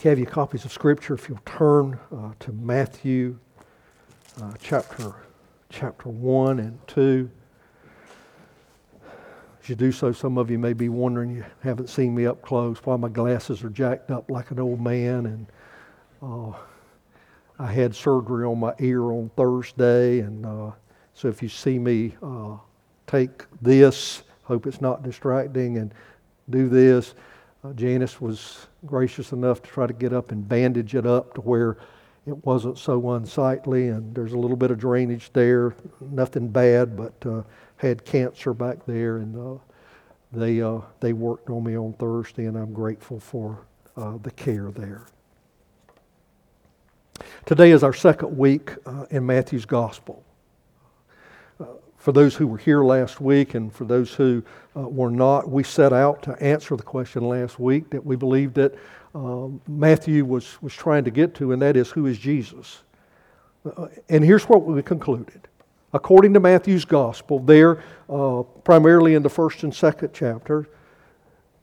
If you have your copies of Scripture, if you'll turn uh, to Matthew uh, chapter, chapter 1 and 2. As you do so, some of you may be wondering, you haven't seen me up close, why my glasses are jacked up like an old man. And uh, I had surgery on my ear on Thursday. And uh, so if you see me uh, take this, hope it's not distracting, and do this. Uh, Janice was gracious enough to try to get up and bandage it up to where it wasn't so unsightly, and there's a little bit of drainage there. Nothing bad, but uh, had cancer back there, and uh, they uh, they worked on me on Thursday, and I'm grateful for uh, the care there. Today is our second week uh, in Matthew's Gospel for those who were here last week and for those who uh, were not, we set out to answer the question last week that we believed that um, Matthew was, was trying to get to, and that is who is Jesus? Uh, and here's what we concluded. According to Matthew's gospel, there, uh, primarily in the first and second chapter,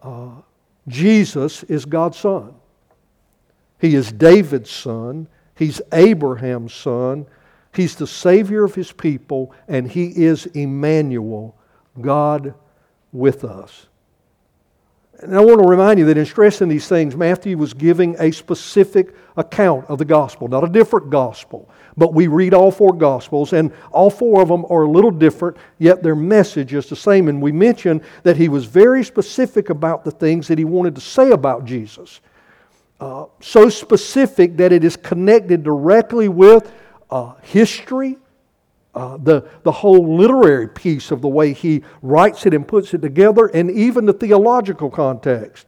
uh, Jesus is God's son. He is David's son. He's Abraham's son. He's the Savior of His people, and He is Emmanuel, God with us. And I want to remind you that in stressing these things, Matthew was giving a specific account of the gospel, not a different gospel. But we read all four gospels, and all four of them are a little different, yet their message is the same. And we mentioned that he was very specific about the things that he wanted to say about Jesus. Uh, so specific that it is connected directly with uh, history, uh, the, the whole literary piece of the way he writes it and puts it together, and even the theological context.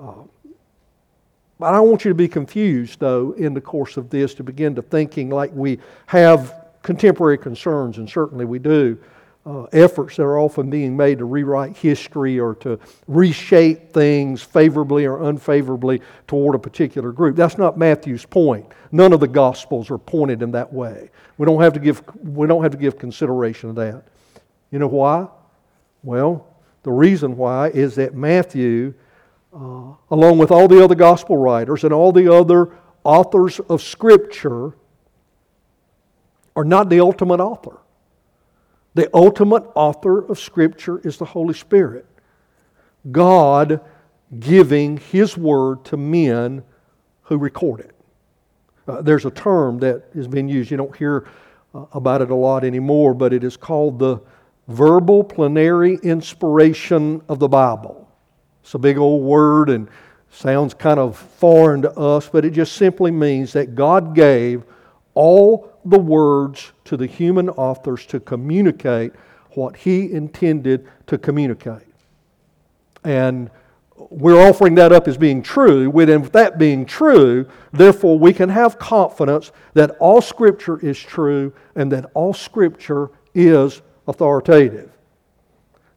Uh, but I don't want you to be confused, though, in the course of this to begin to thinking like we have contemporary concerns, and certainly we do uh, efforts that are often being made to rewrite history or to reshape things favorably or unfavorably toward a particular group. That's not Matthew's point. None of the Gospels are pointed in that way. We don't have to give, we don't have to give consideration to that. You know why? Well, the reason why is that Matthew, uh, along with all the other Gospel writers and all the other authors of Scripture, are not the ultimate author. The ultimate author of Scripture is the Holy Spirit. God giving His Word to men who record it. Uh, there's a term that has been used. You don't hear uh, about it a lot anymore, but it is called the verbal plenary inspiration of the Bible. It's a big old word and sounds kind of foreign to us, but it just simply means that God gave all the words to the human authors to communicate what he intended to communicate. And we're offering that up as being true. With that being true, therefore, we can have confidence that all Scripture is true and that all Scripture is authoritative.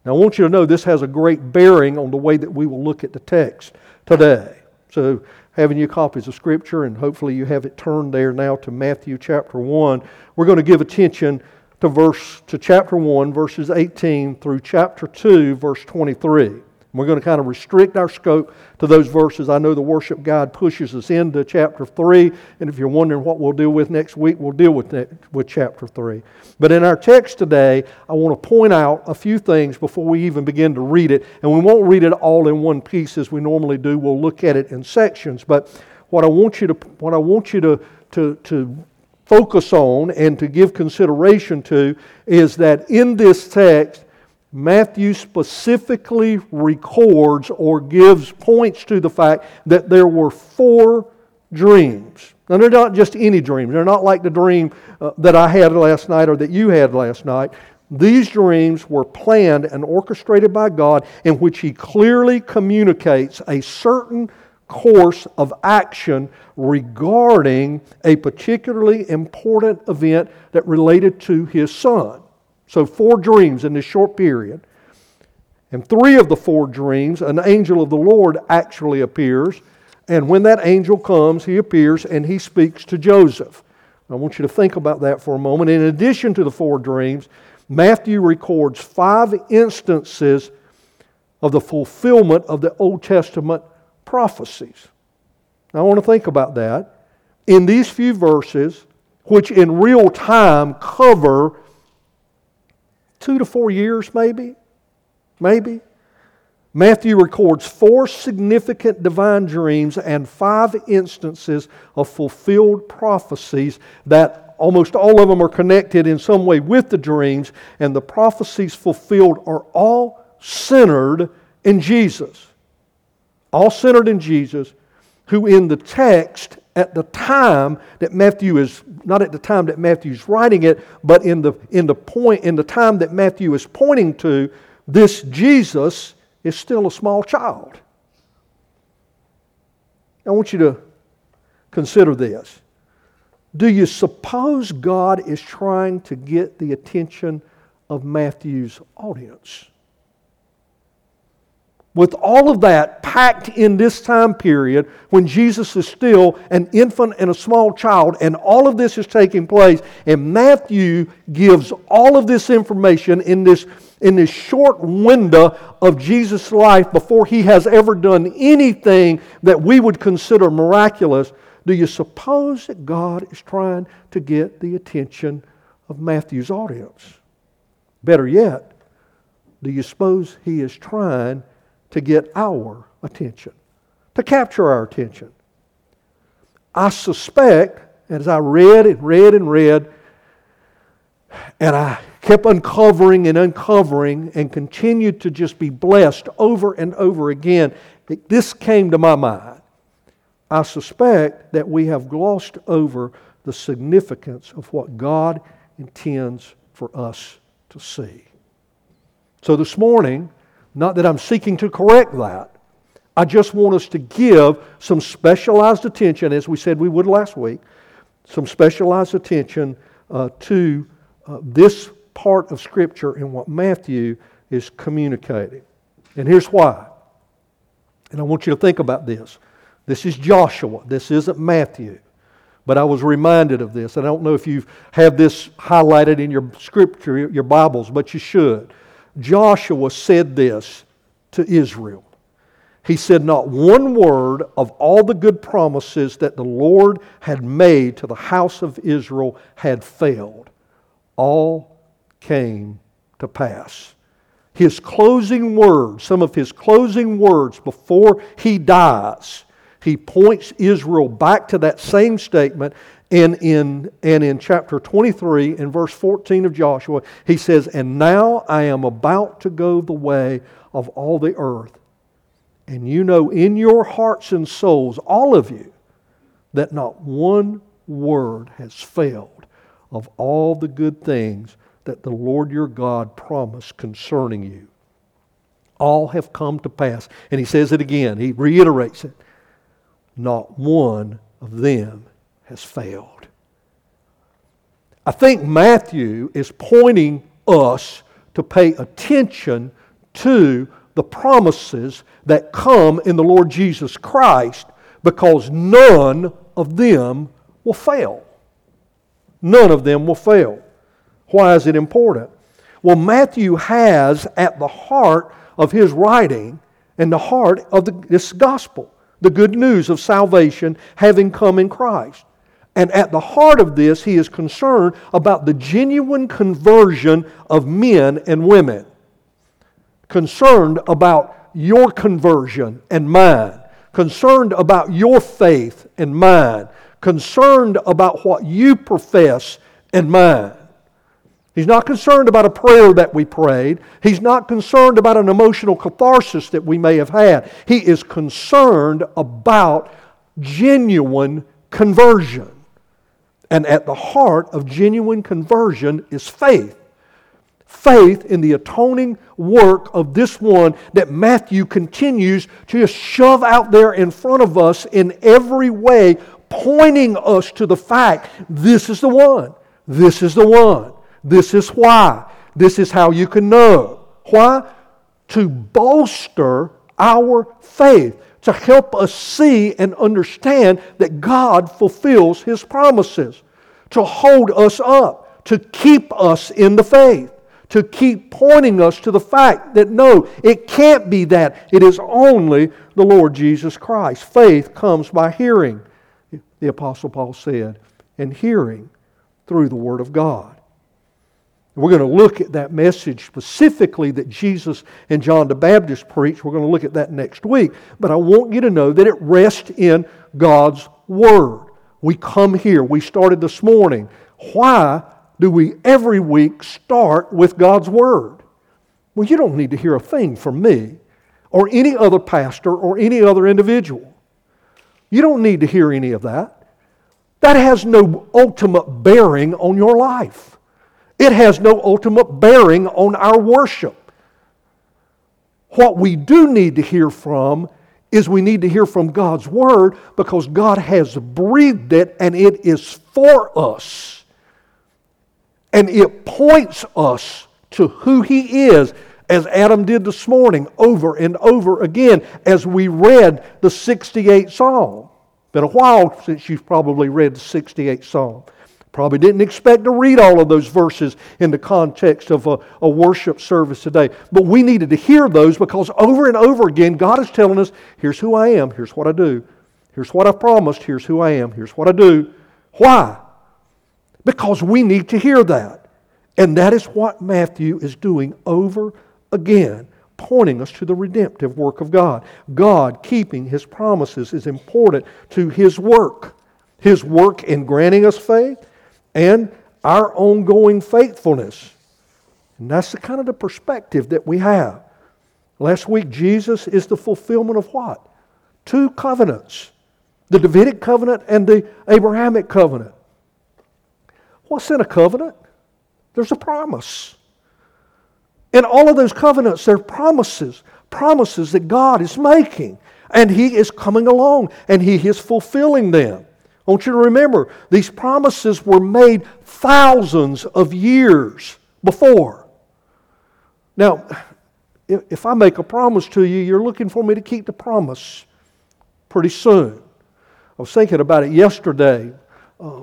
Now, I want you to know this has a great bearing on the way that we will look at the text today. So, having your copies of Scripture, and hopefully you have it turned there now to Matthew chapter 1. We're going to give attention to verse to chapter 1, verses 18 through chapter 2, verse 23. We're going to kind of restrict our scope to those verses. I know the worship guide pushes us into chapter 3, and if you're wondering what we'll deal with next week, we'll deal with, with chapter 3. But in our text today, I want to point out a few things before we even begin to read it. And we won't read it all in one piece as we normally do. We'll look at it in sections. But what I want you to, what I want you to, to, to focus on and to give consideration to is that in this text, Matthew specifically records or gives points to the fact that there were four dreams. Now, they're not just any dreams. They're not like the dream uh, that I had last night or that you had last night. These dreams were planned and orchestrated by God in which He clearly communicates a certain course of action regarding a particularly important event that related to His Son. So, four dreams in this short period. And three of the four dreams, an angel of the Lord actually appears. And when that angel comes, he appears and he speaks to Joseph. I want you to think about that for a moment. In addition to the four dreams, Matthew records five instances of the fulfillment of the Old Testament prophecies. Now, I want to think about that. In these few verses, which in real time cover two to four years, maybe, maybe. Matthew records four significant divine dreams and five instances of fulfilled prophecies that almost all of them are connected in some way with the dreams, and the prophecies fulfilled are all centered in Jesus. All centered in Jesus, who in the text at the time that Matthew is, not at the time that Matthew is writing it, but in the, in the point, in the time that Matthew is pointing to, this Jesus is still a small child. I want you to consider this. Do you suppose God is trying to get the attention of Matthew's audience? With all of that packed in this time period when Jesus is still an infant and a small child, and all of this is taking place, and Matthew gives all of this information in this, in this short window of Jesus' life before he has ever done anything that we would consider miraculous. Do you suppose that God is trying to get the attention of Matthew's audience? Better yet, do you suppose he is trying to get our attention, to capture our attention. I suspect, as I read and read and read, and I kept uncovering and uncovering and continued to just be blessed over and over again, this came to my mind. I suspect that we have glossed over the significance of what God intends for us to see. So this morning, not that I'm seeking to correct that. I just want us to give some specialized attention, as we said we would last week, some specialized attention uh, to uh, this part of Scripture and what Matthew is communicating. And here's why. And I want you to think about this. This is Joshua, this isn't Matthew. But I was reminded of this. I don't know if you have this highlighted in your scripture, your Bibles, but you should. Joshua said this to Israel. He said, Not one word of all the good promises that the Lord had made to the house of Israel had failed. All came to pass. His closing words, some of his closing words before he dies, he points Israel back to that same statement and in, and in chapter 23, in verse 14 of Joshua, he says, And now I am about to go the way of all the earth. And you know in your hearts and souls, all of you, that not one word has failed of all the good things that the Lord your God promised concerning you. All have come to pass. And he says it again, he reiterates it. Not one of them has failed. I think Matthew is pointing us to pay attention to the promises that come in the Lord Jesus Christ because none of them will fail. None of them will fail. Why is it important? Well, Matthew has at the heart of his writing and the heart of the, this gospel the good news of salvation having come in Christ. And at the heart of this, he is concerned about the genuine conversion of men and women. Concerned about your conversion and mine. Concerned about your faith and mine. Concerned about what you profess and mine. He's not concerned about a prayer that we prayed. He's not concerned about an emotional catharsis that we may have had. He is concerned about genuine conversion. And at the heart of genuine conversion is faith. Faith in the atoning work of this one that Matthew continues to just shove out there in front of us in every way, pointing us to the fact this is the one. This is the one. This is why. This is how you can know. Why? To bolster our faith to help us see and understand that God fulfills His promises, to hold us up, to keep us in the faith, to keep pointing us to the fact that no, it can't be that. It is only the Lord Jesus Christ. Faith comes by hearing, the Apostle Paul said, and hearing through the Word of God. We're going to look at that message specifically that Jesus and John the Baptist preached. We're going to look at that next week. But I want you to know that it rests in God's Word. We come here. We started this morning. Why do we every week start with God's Word? Well, you don't need to hear a thing from me or any other pastor or any other individual. You don't need to hear any of that. That has no ultimate bearing on your life. It has no ultimate bearing on our worship. What we do need to hear from is we need to hear from God's Word because God has breathed it and it is for us. And it points us to who He is, as Adam did this morning over and over again as we read the 68th Psalm. Been a while since you've probably read the 68th Psalm. Probably didn't expect to read all of those verses in the context of a, a, worship service today. But we needed to hear those because over and over again, God is telling us here's who I am, here's what I do, here's what I promised, here's who I am, here's what I do. Why? Because we need to hear that. And that is what Matthew is doing over again, pointing us to the redemptive work of God. God keeping his promises is important to his work. His work in granting us faith and our ongoing faithfulness. And that's the kind of the perspective that we have. Last week, Jesus is the fulfillment of what? Two covenants the Davidic covenant and the Abrahamic covenant. What's in a covenant? There's a promise. In all of those covenants, there are promises, promises that God is making, and He is coming along and He is fulfilling them. I want you to remember, these promises were made thousands of years before. Now, if I make a promise to you, you're looking for me to keep the promise pretty soon. I was thinking about it yesterday. Uh,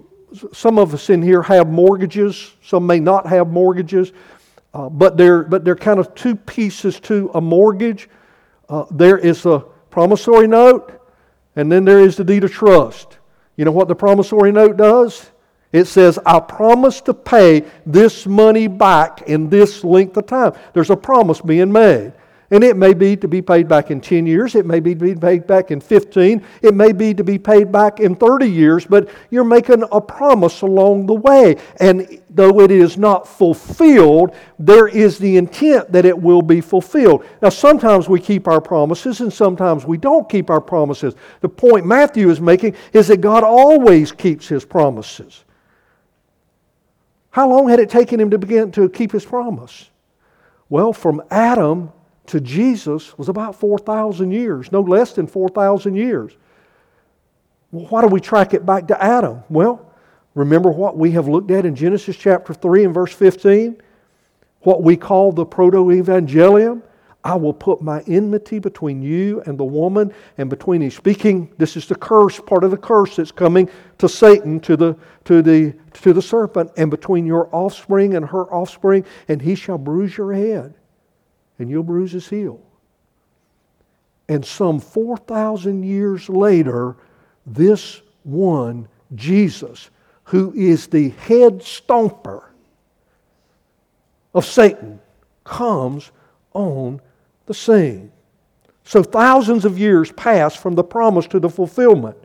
some of us in here have mortgages, some may not have mortgages, uh, but, they're, but they're kind of two pieces to a mortgage. Uh, there is a promissory note, and then there is the deed of trust. You know what the promissory note does? It says, I promise to pay this money back in this length of time. There's a promise being made. And it may be to be paid back in 10 years, it may be to be paid back in 15, it may be to be paid back in 30 years, but you're making a promise along the way. And though it is not fulfilled, there is the intent that it will be fulfilled. Now, sometimes we keep our promises and sometimes we don't keep our promises. The point Matthew is making is that God always keeps his promises. How long had it taken him to begin to keep his promise? Well, from Adam to Jesus was about 4,000 years, no less than 4,000 years. Well, why do we track it back to Adam? Well, remember what we have looked at in Genesis chapter 3 and verse 15? What we call the proto evangelium. I will put my enmity between you and the woman, and between you. Speaking, this is the curse, part of the curse that's coming to Satan, to the, to the, to the serpent, and between your offspring and her offspring, and he shall bruise your head and you'll bruise his heel. And some 4,000 years later, this one, Jesus, who is the head stomper of Satan, comes on the scene. So thousands of years pass from the promise to the fulfillment.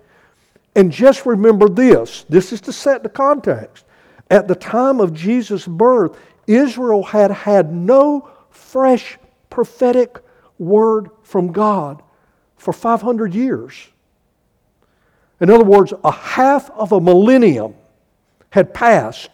And just remember this this is to set the context. At the time of Jesus' birth, Israel had had no fresh prophetic word from God for 500 years. In other words, a half of a millennium had passed,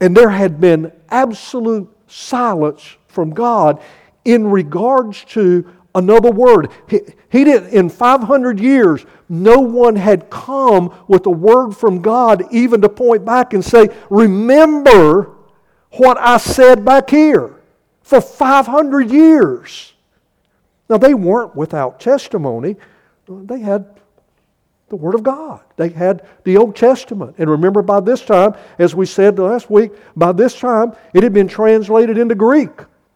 and there had been absolute silence from God in regards to another word. He, he did in 500 years, no one had come with a word from God even to point back and say, Remember what I said back here for 500 years. Now, they weren't without testimony. They had the Word of God. They had the Old Testament. And remember, by this time, as we said last week, by this time it had been translated into Greek,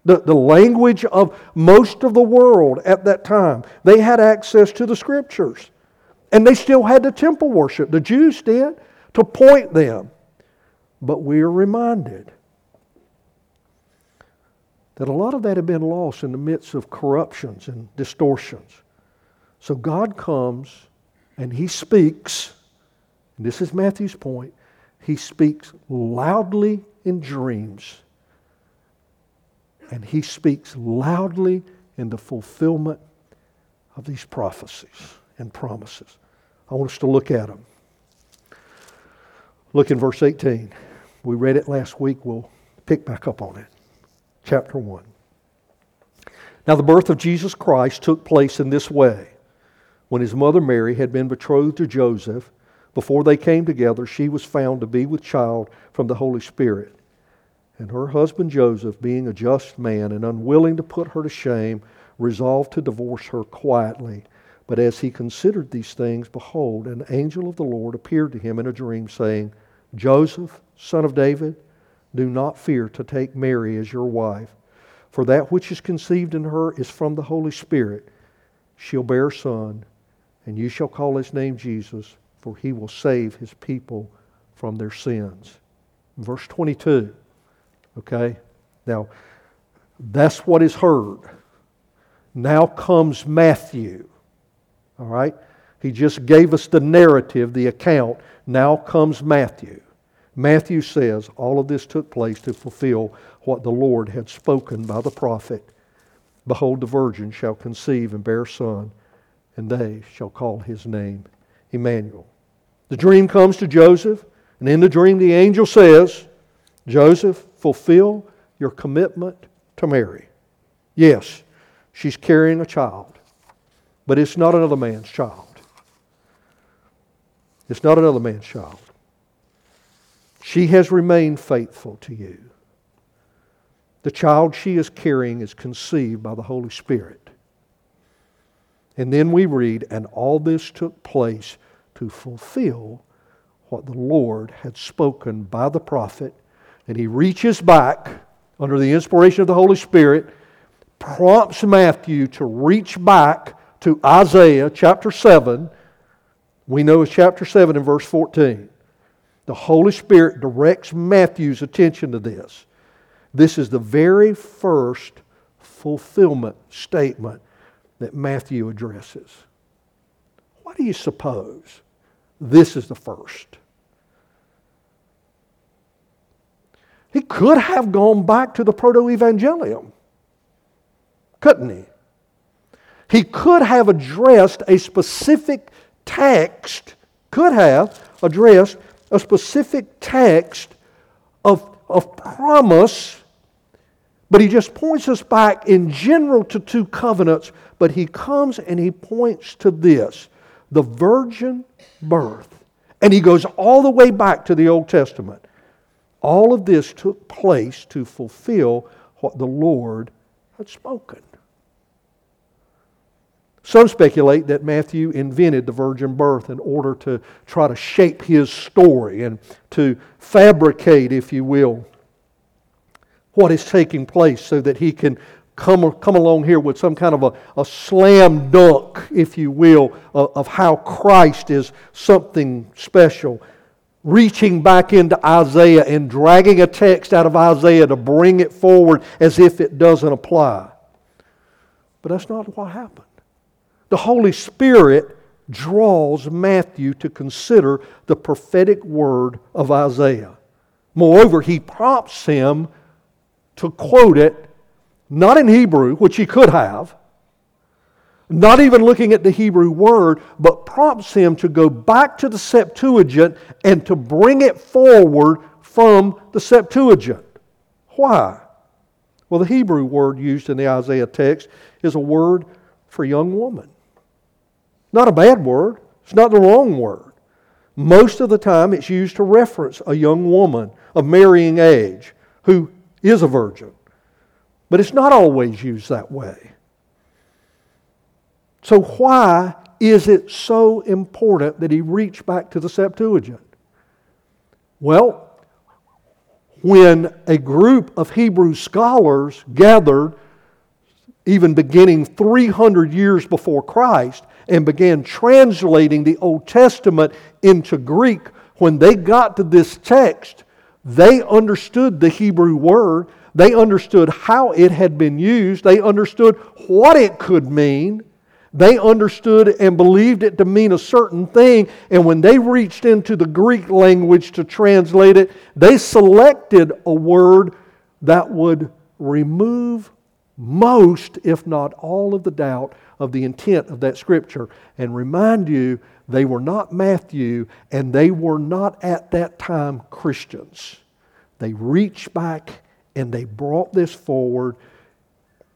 the, the language of most of the world at that time. They had access to the Scriptures. And they still had the temple worship, the Jews did, to point them. But we are reminded that a lot of that had been lost in the midst of corruptions and distortions. So God comes and he speaks, and this is Matthew's point, he speaks loudly in dreams. And he speaks loudly in the fulfillment of these prophecies and promises. I want us to look at them. Look in verse 18. We read it last week. We'll pick back up on it. Chapter 1. Now, the birth of Jesus Christ took place in this way. When his mother Mary had been betrothed to Joseph, before they came together, she was found to be with child from the Holy Spirit. And her husband Joseph, being a just man and unwilling to put her to shame, resolved to divorce her quietly. But as he considered these things, behold, an angel of the Lord appeared to him in a dream, saying, Joseph, son of David, do not fear to take Mary as your wife, for that which is conceived in her is from the Holy Spirit. She'll bear a son and you shall call his name Jesus, for he will save his people from their sins. Verse 22. Okay? Now, that's what is heard. Now comes Matthew. All right? He just gave us the narrative, the account. Now comes Matthew. Matthew says all of this took place to fulfill what the Lord had spoken by the prophet. Behold, the virgin shall conceive and bear a son and they shall call his name Emmanuel. The dream comes to Joseph, and in the dream the angel says, Joseph, fulfill your commitment to Mary. Yes, she's carrying a child, but it's not another man's child. It's not another man's child. She has remained faithful to you. The child she is carrying is conceived by the Holy Spirit. And then we read, and all this took place to fulfill what the Lord had spoken by the prophet. And he reaches back under the inspiration of the Holy Spirit, prompts Matthew to reach back to Isaiah chapter 7. We know it's chapter 7 and verse 14. The Holy Spirit directs Matthew's attention to this. This is the very first fulfillment statement that Matthew addresses. What do you suppose this is the first? He could have gone back to the proto evangelium, couldn't he? He could have addressed a specific text, could have addressed a specific text of, of promise but he just points us back in general to two covenants, but he comes and he points to this the virgin birth. And he goes all the way back to the Old Testament. All of this took place to fulfill what the Lord had spoken. Some speculate that Matthew invented the virgin birth in order to try to shape his story and to fabricate, if you will, what is taking place so that he can come, come along here with some kind of a, a slam dunk, if you will, of, of how Christ is something special. Reaching back into Isaiah and dragging a text out of Isaiah to bring it forward as if it doesn't apply. But that's not what happened. The Holy Spirit draws Matthew to consider the prophetic word of Isaiah. Moreover, he prompts him to quote it, not in Hebrew, which he could have, not even looking at the Hebrew word, but prompts him to go back to the Septuagint and to bring it forward from the Septuagint. Why? Well, the Hebrew word used in the Isaiah text is a word for young woman. Not a bad word, it's not the wrong word. Most of the time, it's used to reference a young woman of marrying age who is a virgin. But it's not always used that way. So, why is it so important that he reached back to the Septuagint? Well, when a group of Hebrew scholars gathered, even beginning 300 years before Christ, and began translating the Old Testament into Greek, when they got to this text, they understood the Hebrew word. They understood how it had been used. They understood what it could mean. They understood and believed it to mean a certain thing. And when they reached into the Greek language to translate it, they selected a word that would remove most, if not all, of the doubt of the intent of that scripture and remind you they were not Matthew and they were not at that time Christians. They reached back and they brought this forward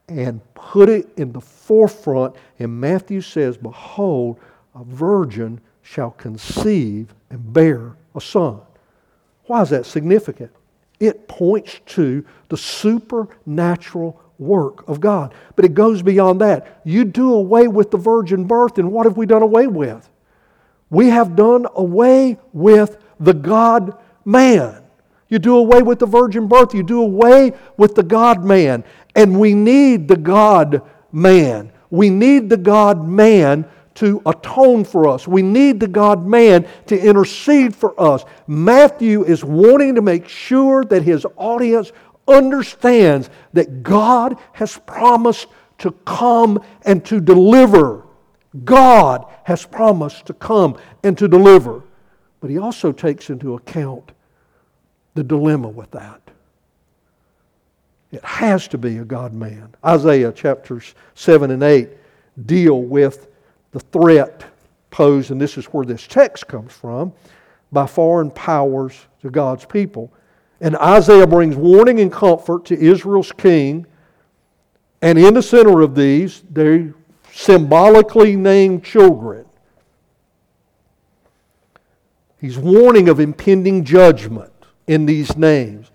and put it in the forefront. And Matthew says, Behold, a virgin shall conceive and bear a son. Why is that significant? It points to the supernatural work of God. But it goes beyond that. You do away with the virgin birth, and what have we done away with? We have done away with the God man. You do away with the virgin birth. You do away with the God man. And we need the God man. We need the God man to atone for us. We need the God man to intercede for us. Matthew is wanting to make sure that his audience understands that God has promised to come and to deliver. God has promised to come and to deliver. But he also takes into account the dilemma with that. It has to be a God man. Isaiah chapters 7 and 8 deal with the threat posed, and this is where this text comes from, by foreign powers to God's people. And Isaiah brings warning and comfort to Israel's king. And in the center of these, they symbolically named children. He's warning of impending judgment in these names.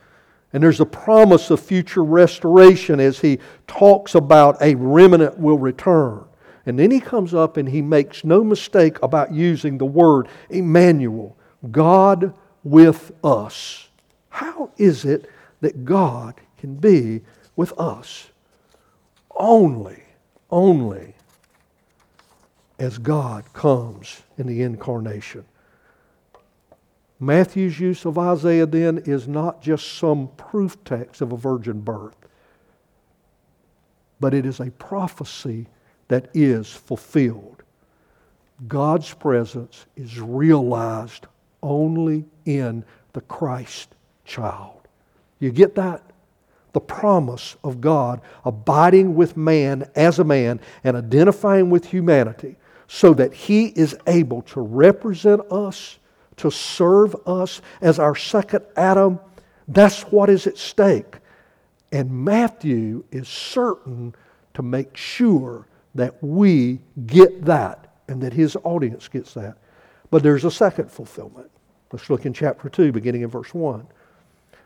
And there's a promise of future restoration as he talks about a remnant will return. And then he comes up and he makes no mistake about using the word Emmanuel, God with us. How is it that God can be with us? Only, only as God comes in the incarnation. Matthew's use of Isaiah then is not just some proof text of a virgin birth, but it is a prophecy that is fulfilled. God's presence is realized only in the Christ child. You get that? The promise of God abiding with man as a man and identifying with humanity so that he is able to represent us, to serve us as our second Adam. That's what is at stake. And Matthew is certain to make sure that we get that and that his audience gets that. But there's a second fulfillment. Let's look in chapter 2, beginning in verse 1.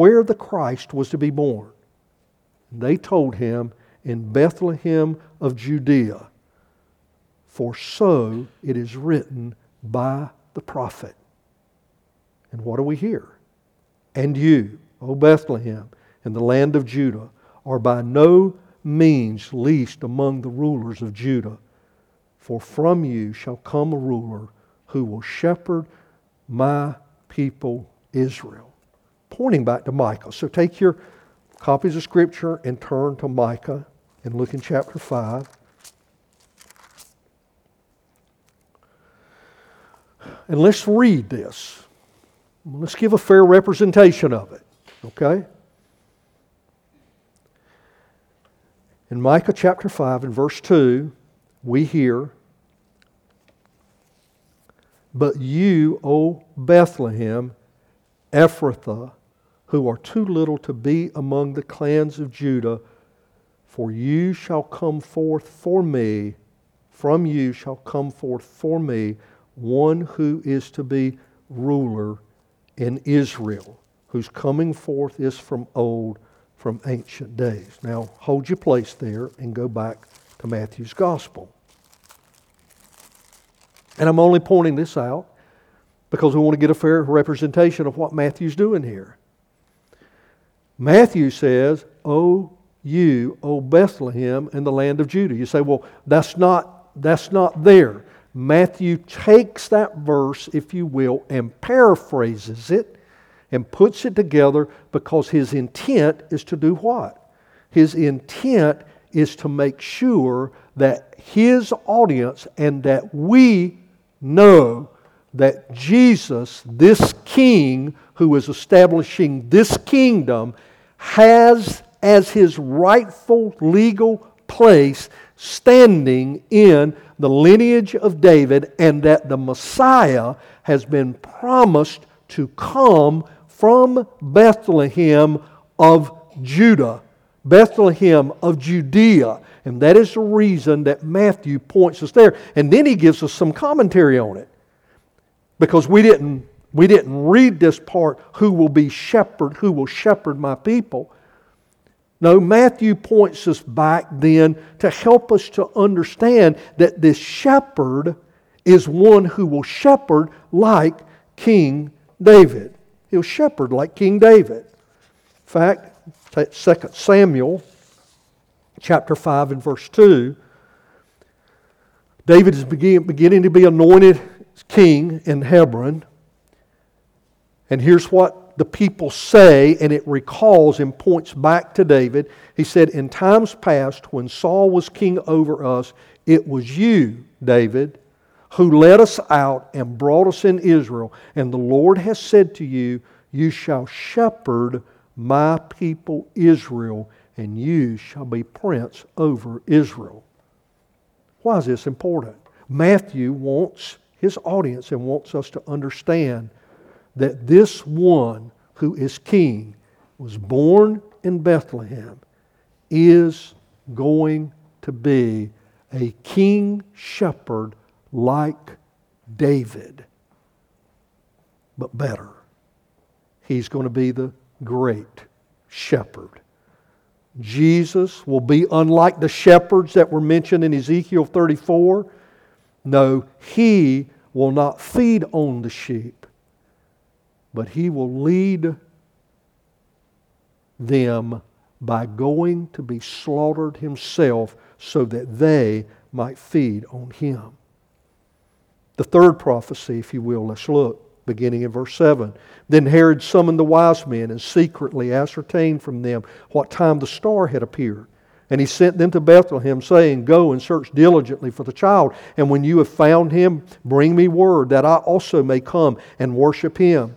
where the Christ was to be born. They told him, In Bethlehem of Judea, for so it is written by the prophet. And what do we hear? And you, O Bethlehem, in the land of Judah, are by no means least among the rulers of Judah. For from you shall come a ruler who will shepherd my people Israel. Pointing back to Micah. So take your copies of Scripture and turn to Micah and look in chapter 5. And let's read this. Let's give a fair representation of it. Okay? In Micah chapter 5 and verse 2, we hear But you, O Bethlehem, Ephrathah, who are too little to be among the clans of Judah, for you shall come forth for me, from you shall come forth for me one who is to be ruler in Israel, whose coming forth is from old, from ancient days. Now, hold your place there and go back to Matthew's Gospel. And I'm only pointing this out because we want to get a fair representation of what Matthew's doing here. Matthew says, O you, O Bethlehem, in the land of Judah. You say, well, that's not, that's not there. Matthew takes that verse, if you will, and paraphrases it and puts it together because his intent is to do what? His intent is to make sure that his audience and that we know that Jesus, this king who is establishing this kingdom, has as his rightful legal place standing in the lineage of David, and that the Messiah has been promised to come from Bethlehem of Judah, Bethlehem of Judea. And that is the reason that Matthew points us there. And then he gives us some commentary on it. Because we didn't, we didn't read this part, who will be shepherd, who will shepherd my people. No, Matthew points us back then to help us to understand that this shepherd is one who will shepherd like King David. He'll shepherd like King David. In fact, 2 Samuel chapter 5 and verse 2, David is beginning to be anointed king in Hebron. And here's what the people say, and it recalls and points back to David. He said, In times past, when Saul was king over us, it was you, David, who led us out and brought us in Israel. And the Lord has said to you, You shall shepherd my people Israel, and you shall be prince over Israel. Why is this important? Matthew wants his audience and wants us to understand that this one who is king was born in Bethlehem is going to be a king shepherd like David, but better. He's going to be the great shepherd. Jesus will be unlike the shepherds that were mentioned in Ezekiel 34. No, he will not feed on the sheep but he will lead them by going to be slaughtered himself so that they might feed on him. The third prophecy, if you will, let's look, beginning in verse 7. Then Herod summoned the wise men and secretly ascertained from them what time the star had appeared. And he sent them to Bethlehem, saying, Go and search diligently for the child, and when you have found him, bring me word that I also may come and worship him.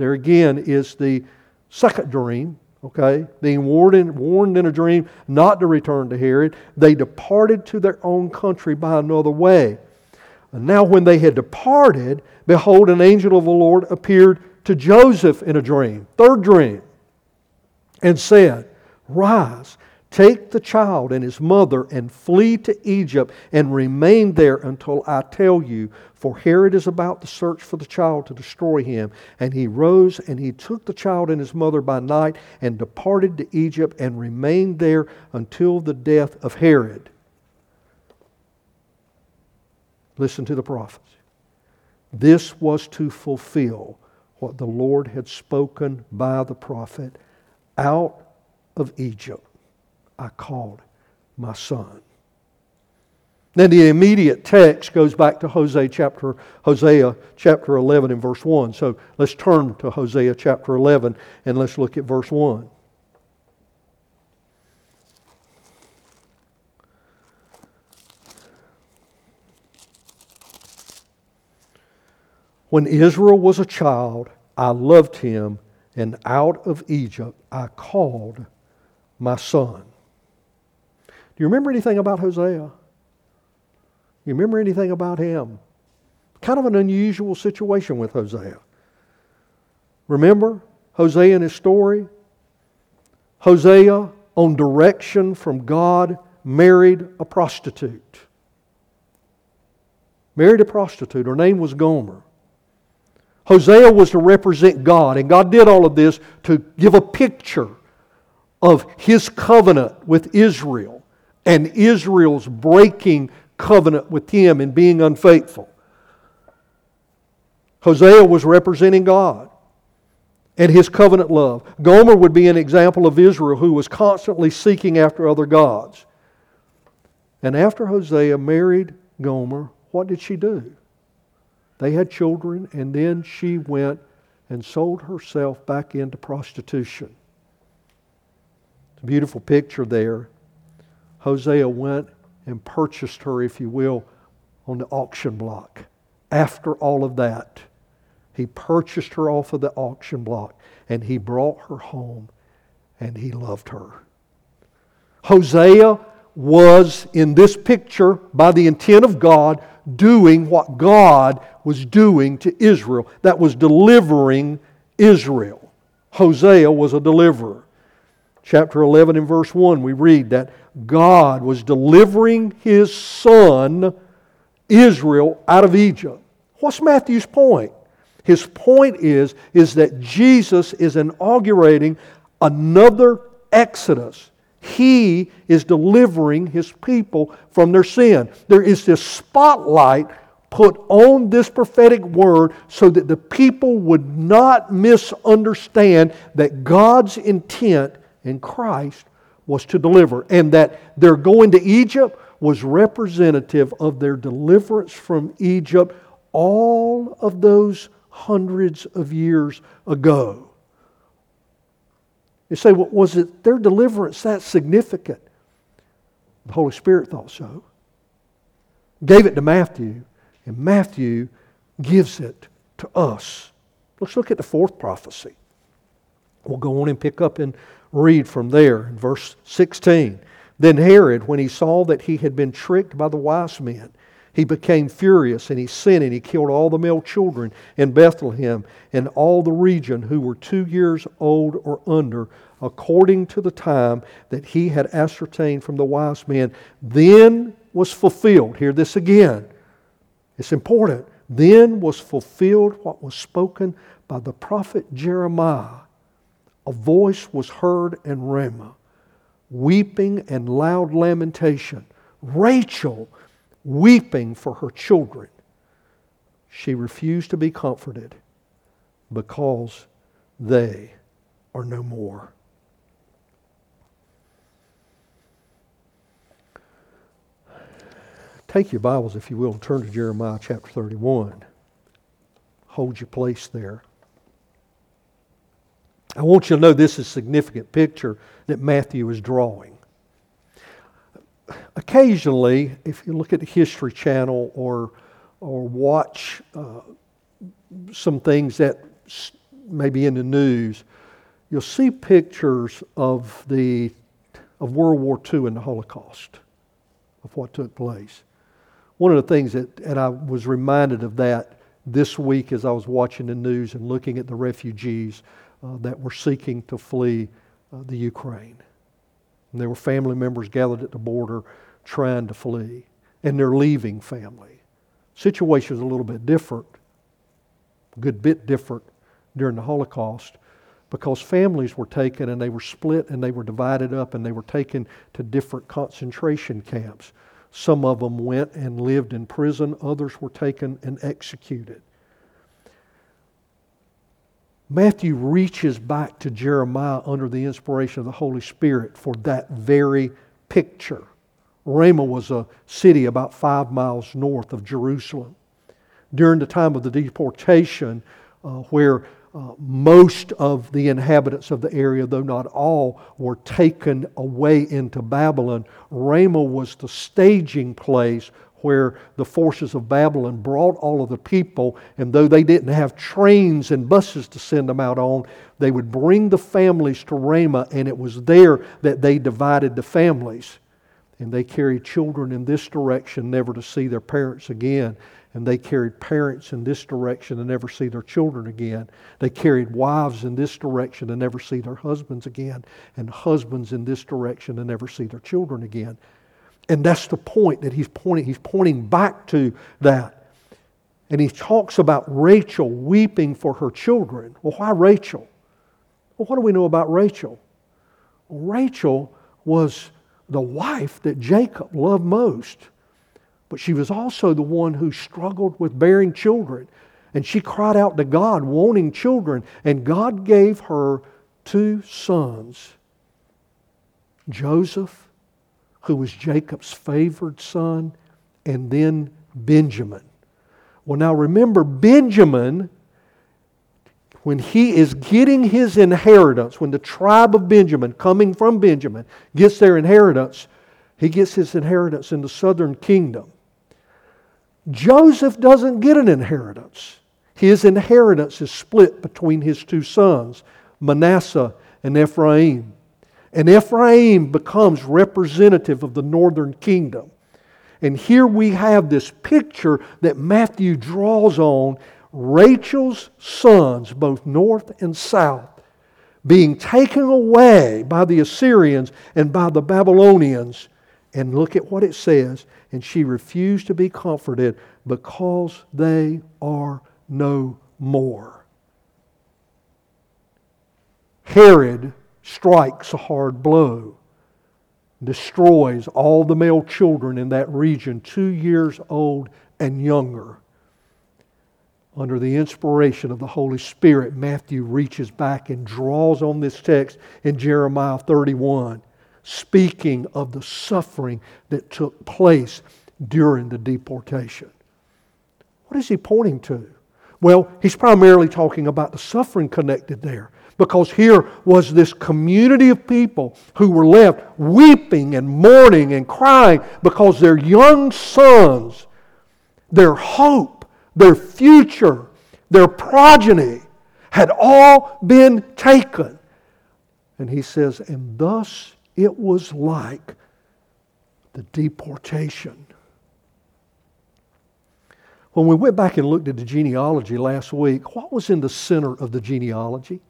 there again is the second dream, okay? Being warned in, warned in a dream not to return to Herod, they departed to their own country by another way. And now, when they had departed, behold, an angel of the Lord appeared to Joseph in a dream, third dream, and said, Rise Take the child and his mother and flee to Egypt and remain there until I tell you, for Herod is about to search for the child to destroy him. And he rose and he took the child and his mother by night and departed to Egypt and remained there until the death of Herod. Listen to the prophets. This was to fulfill what the Lord had spoken by the prophet out of Egypt I called my son. Then the immediate text goes back to Hosea chapter, Hosea chapter 11 and verse 1. So let's turn to Hosea chapter 11 and let's look at verse 1. When Israel was a child, I loved him, and out of Egypt I called my son. You remember anything about Hosea? You remember anything about him? Kind of an unusual situation with Hosea. Remember Hosea and his story? Hosea, on direction from God, married a prostitute. Married a prostitute. Her name was Gomer. Hosea was to represent God, and God did all of this to give a picture of his covenant with Israel and Israel's breaking covenant with him and being unfaithful. Hosea was representing God and his covenant love. Gomer would be an example of Israel who was constantly seeking after other gods. And after Hosea married Gomer, what did she do? They had children, and then she went and sold herself back into prostitution. It's a beautiful picture there. Hosea went and purchased her, if you will, on the auction block. After all of that, he purchased her off of the auction block and he brought her home and he loved her. Hosea was, in this picture, by the intent of God, doing what God was doing to Israel. That was delivering Israel. Hosea was a deliverer. Chapter 11 and verse 1, we read that God was delivering his son, Israel, out of Egypt. What's Matthew's point? His point is, is that Jesus is inaugurating another Exodus. He is delivering his people from their sin. There is this spotlight put on this prophetic word so that the people would not misunderstand that God's intent in Christ was to deliver, and that their going to Egypt was representative of their deliverance from Egypt all of those hundreds of years ago. You say, well, was it their deliverance that significant? The Holy Spirit thought so. Gave it to Matthew, and Matthew gives it to us. Let's look at the fourth prophecy. We'll go on and pick up and read from there in verse 16. Then Herod, when he saw that he had been tricked by the wise men, he became furious and he sinned and he killed all the male children in Bethlehem and all the region who were two years old or under, according to the time that he had ascertained from the wise men. Then was fulfilled. Hear this again. It's important. Then was fulfilled what was spoken by the prophet Jeremiah. A voice was heard in Ramah, weeping and loud lamentation. Rachel weeping for her children. She refused to be comforted because they are no more. Take your Bibles, if you will, and turn to Jeremiah chapter 31. Hold your place there. I want you to know this is a significant picture that Matthew is drawing. Occasionally, if you look at the History Channel or, or watch uh, some things that may be in the news, you'll see pictures of, the, of World War II and the Holocaust, of what took place. One of the things that, and I was reminded of that this week as I was watching the news and looking at the refugees uh, that were seeking to flee uh, the Ukraine. And there were family members gathered at the border trying to flee, and they're leaving family. Situation is a little bit different, a good bit different during the Holocaust because families were taken and they were split and they were divided up and they were taken to different concentration camps. Some of them went and lived in prison, others were taken and executed. Matthew reaches back to Jeremiah under the inspiration of the Holy Spirit for that very picture Ramah was a city about five miles north of Jerusalem. During the time of the deportation, uh, where uh, most of the inhabitants of the area, though not all, were taken away into Babylon, Ramah was the staging place where the forces of Babylon brought all of the people, and though they didn't have trains and buses to send them out on, they would bring the families to Ramah, and it was there that they divided the families. And they carried children in this direction, never to see their parents again. And they carried parents in this direction and never see their children again. They carried wives in this direction and never see their husbands again. And husbands in this direction and never see their children again. And that's the point that he's pointing. He's pointing back to that. And he talks about Rachel weeping for her children. Well, why Rachel? Well, what do we know about Rachel? Rachel was the wife that Jacob loved most. But she was also the one who struggled with bearing children. And she cried out to God, wanting children. And God gave her two sons Joseph who was Jacob's favored son, and then Benjamin. Well, now remember, Benjamin, when he is getting his inheritance, when the tribe of Benjamin, coming from Benjamin, gets their inheritance, he gets his inheritance in the southern kingdom. Joseph doesn't get an inheritance. His inheritance is split between his two sons, Manasseh and Ephraim. And Ephraim becomes representative of the northern kingdom. And here we have this picture that Matthew draws on Rachel's sons, both north and south, being taken away by the Assyrians and by the Babylonians. And look at what it says. And she refused to be comforted because they are no more. Herod strikes a hard blow, destroys all the male children in that region, two years old and younger. Under the inspiration of the Holy Spirit, Matthew reaches back and draws on this text in Jeremiah 31, speaking of the suffering that took place during the deportation. What is he pointing to? Well, he's primarily talking about the suffering connected there because here was this community of people who were left weeping and mourning and crying because their young sons, their hope, their future, their progeny had all been taken. And he says, and thus it was like the deportation. When we went back and looked at the genealogy last week, what was in the center of the genealogy?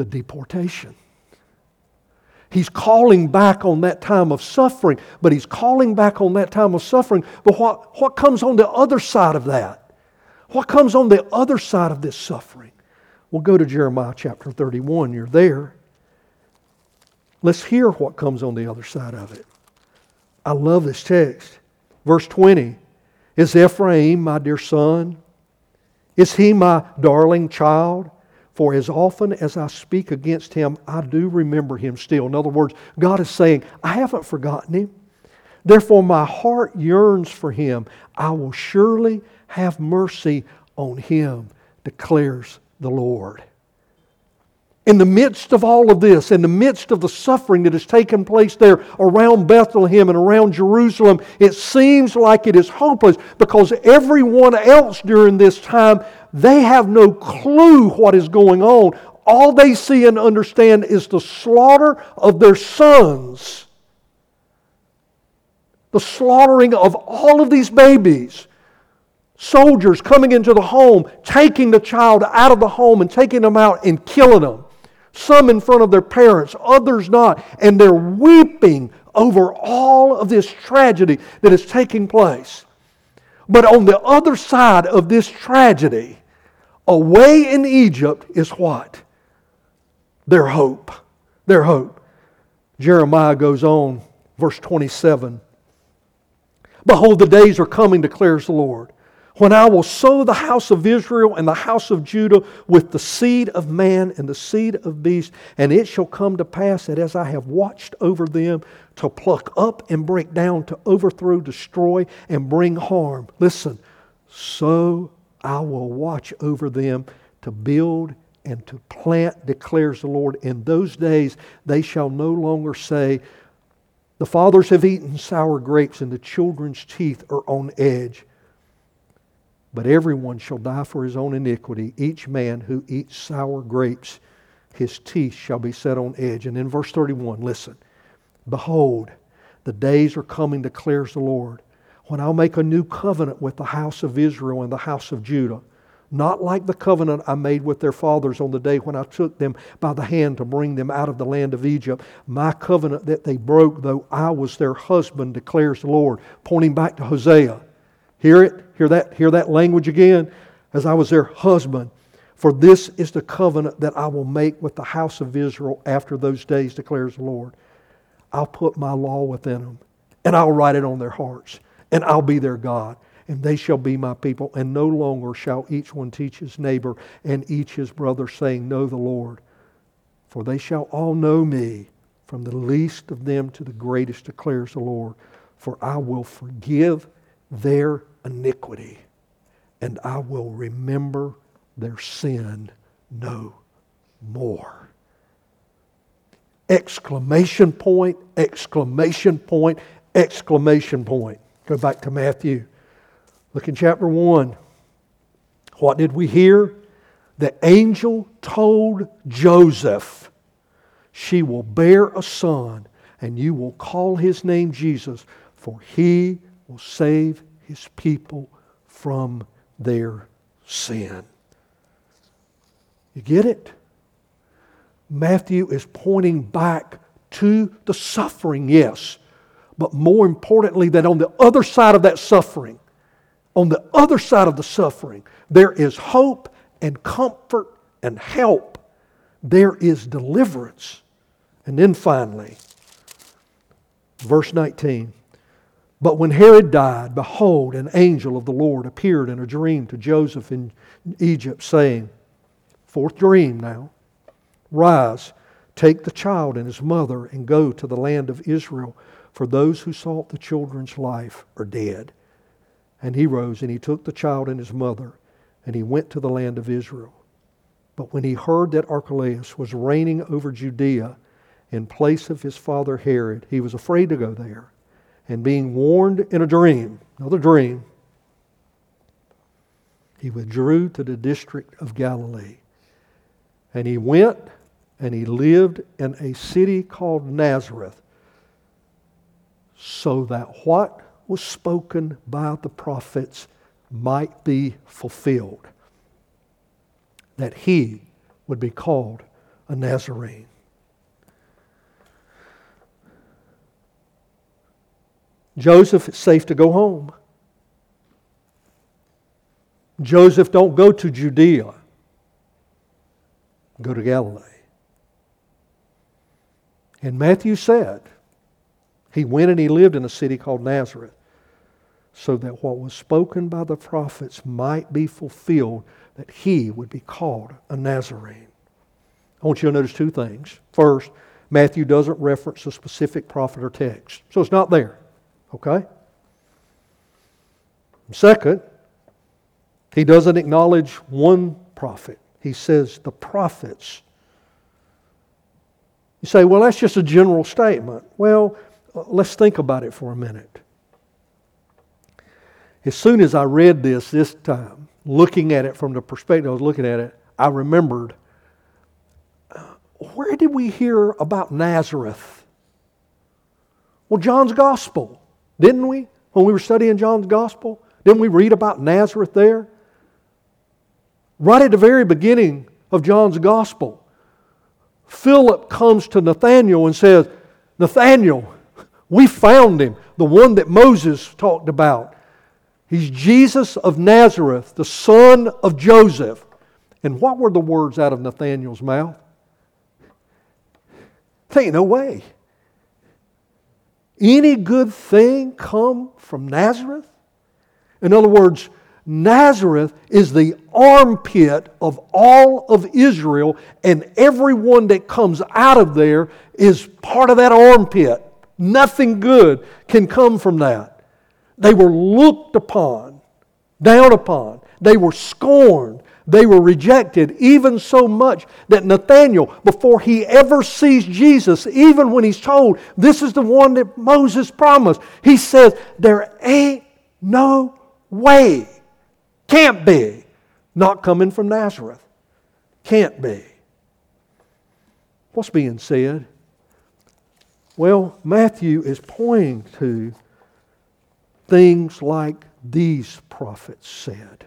The deportation. He's calling back on that time of suffering, but he's calling back on that time of suffering. But what, what comes on the other side of that? What comes on the other side of this suffering? We'll go to Jeremiah chapter 31. You're there. Let's hear what comes on the other side of it. I love this text. Verse 20 Is Ephraim my dear son? Is he my darling child? For as often as I speak against him, I do remember him still. In other words, God is saying, I haven't forgotten him. Therefore, my heart yearns for him. I will surely have mercy on him, declares the Lord. In the midst of all of this, in the midst of the suffering that has taken place there around Bethlehem and around Jerusalem, it seems like it is hopeless because everyone else during this time they have no clue what is going on. All they see and understand is the slaughter of their sons, the slaughtering of all of these babies. Soldiers coming into the home, taking the child out of the home and taking them out and killing them. Some in front of their parents, others not. And they're weeping over all of this tragedy that is taking place. But on the other side of this tragedy, away in Egypt is what? Their hope. Their hope. Jeremiah goes on, verse 27. Behold, the days are coming, declares the Lord, when I will sow the house of Israel and the house of Judah with the seed of man and the seed of beast, and it shall come to pass that as I have watched over them to pluck up and break down, to overthrow, destroy, and bring harm. Listen, so I will watch over them to build and to plant, declares the Lord. In those days they shall no longer say, The fathers have eaten sour grapes, and the children's teeth are on edge. But everyone shall die for his own iniquity. Each man who eats sour grapes, his teeth shall be set on edge. And in verse 31, listen Behold, the days are coming, declares the Lord, when I'll make a new covenant with the house of Israel and the house of Judah. Not like the covenant I made with their fathers on the day when I took them by the hand to bring them out of the land of Egypt. My covenant that they broke, though I was their husband, declares the Lord, pointing back to Hosea. Hear it? Hear that, hear that language again? As I was their husband. For this is the covenant that I will make with the house of Israel after those days, declares the Lord. I'll put my law within them, and I'll write it on their hearts, and I'll be their God, and they shall be my people. And no longer shall each one teach his neighbor and each his brother, saying, Know the Lord. For they shall all know me, from the least of them to the greatest, declares the Lord. For I will forgive their iniquity, and I will remember their sin no more. Exclamation point, exclamation point, exclamation point. Go back to Matthew. Look in chapter 1. What did we hear? The angel told Joseph, She will bear a son, and you will call his name Jesus, for he will save his people from their sin. You get it? Matthew is pointing back to the suffering, yes, but more importantly, that on the other side of that suffering, on the other side of the suffering, there is hope and comfort and help. There is deliverance. And then finally, verse 19. But when Herod died, behold, an angel of the Lord appeared in a dream to Joseph in Egypt, saying, Fourth dream now, rise, take the child and his mother, and go to the land of Israel, for those who sought the children's life are dead. And he rose, and he took the child and his mother, and he went to the land of Israel. But when he heard that Archelaus was reigning over Judea in place of his father Herod, he was afraid to go there and being warned in a dream, another dream, he withdrew to the district of Galilee. And he went and he lived in a city called Nazareth, so that what was spoken by the prophets might be fulfilled that he would be called a Nazarene. Joseph, it's safe to go home. Joseph, don't go to Judea. Go to Galilee. And Matthew said, he went and he lived in a city called Nazareth, so that what was spoken by the prophets might be fulfilled, that he would be called a Nazarene. I want you to notice two things. First, Matthew doesn't reference a specific prophet or text, so it's not there. Okay? Second, he doesn't acknowledge one prophet. He says the prophets. You say, well, that's just a general statement. Well, let's think about it for a minute. As soon as I read this this time, looking at it from the perspective I was looking at it, I remembered uh, where did we hear about Nazareth? Well, John's Gospel. Didn't we? When we were studying John's Gospel? Didn't we read about Nazareth there? Right at the very beginning of John's Gospel, Philip comes to Nathanael and says, Nathanael, we found him, the one that Moses talked about. He's Jesus of Nazareth, the son of Joseph. And what were the words out of Nathanael's mouth? There ain't no way any good thing come from Nazareth? In other words, Nazareth is the armpit of all of Israel, and everyone that comes out of there is part of that armpit. Nothing good can come from that. They were looked upon, down upon, they were scorned, they were rejected, even so much that Nathanael, before he ever sees Jesus, even when he's told, This is the one that Moses promised, he says, There ain't no way can't be. Not coming from Nazareth. Can't be. What's being said? Well, Matthew is pointing to things like these prophets said.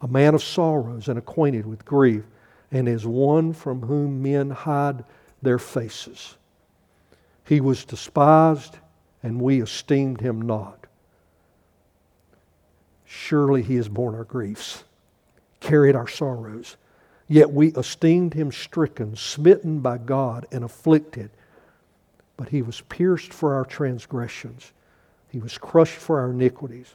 a man of sorrows and acquainted with grief, and is one from whom men hide their faces. He was despised and we esteemed him not. Surely he has borne our griefs, carried our sorrows. Yet we esteemed him stricken, smitten by God, and afflicted. But he was pierced for our transgressions, he was crushed for our iniquities.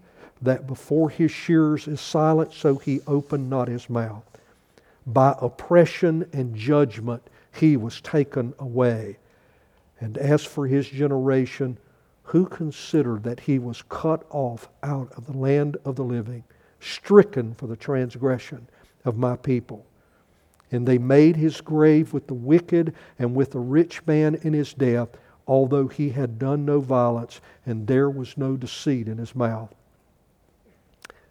that before his shears is silent, so he opened not his mouth. By oppression and judgment he was taken away. And as for his generation, who considered that he was cut off out of the land of the living, stricken for the transgression of my people. And they made his grave with the wicked and with the rich man in his death, although he had done no violence, and there was no deceit in his mouth.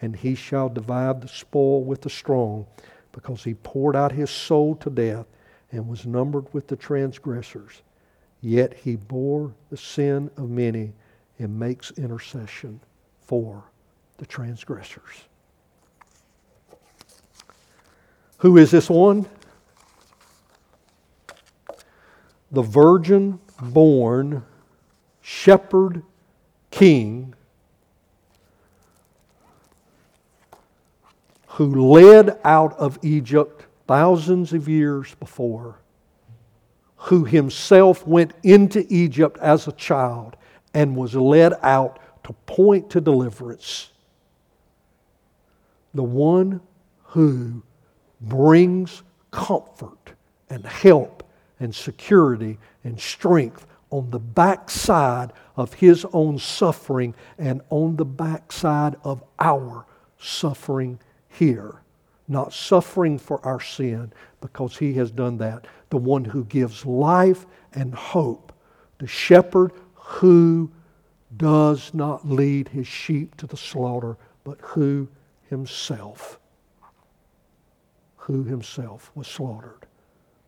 and he shall divide the spoil with the strong because he poured out his soul to death and was numbered with the transgressors. Yet he bore the sin of many and makes intercession for the transgressors. Who is this one? The virgin born shepherd king who led out of Egypt thousands of years before, who himself went into Egypt as a child and was led out to point to deliverance. The one who brings comfort and help and security and strength on the backside of his own suffering and on the backside of our suffering here, not suffering for our sin because he has done that. The one who gives life and hope, the shepherd who does not lead his sheep to the slaughter, but who himself, who himself was slaughtered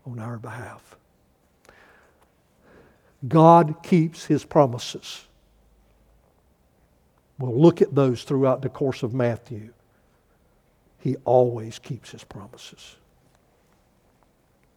on our behalf. God keeps his promises. We'll look at those throughout the course of Matthew. He always keeps his promises.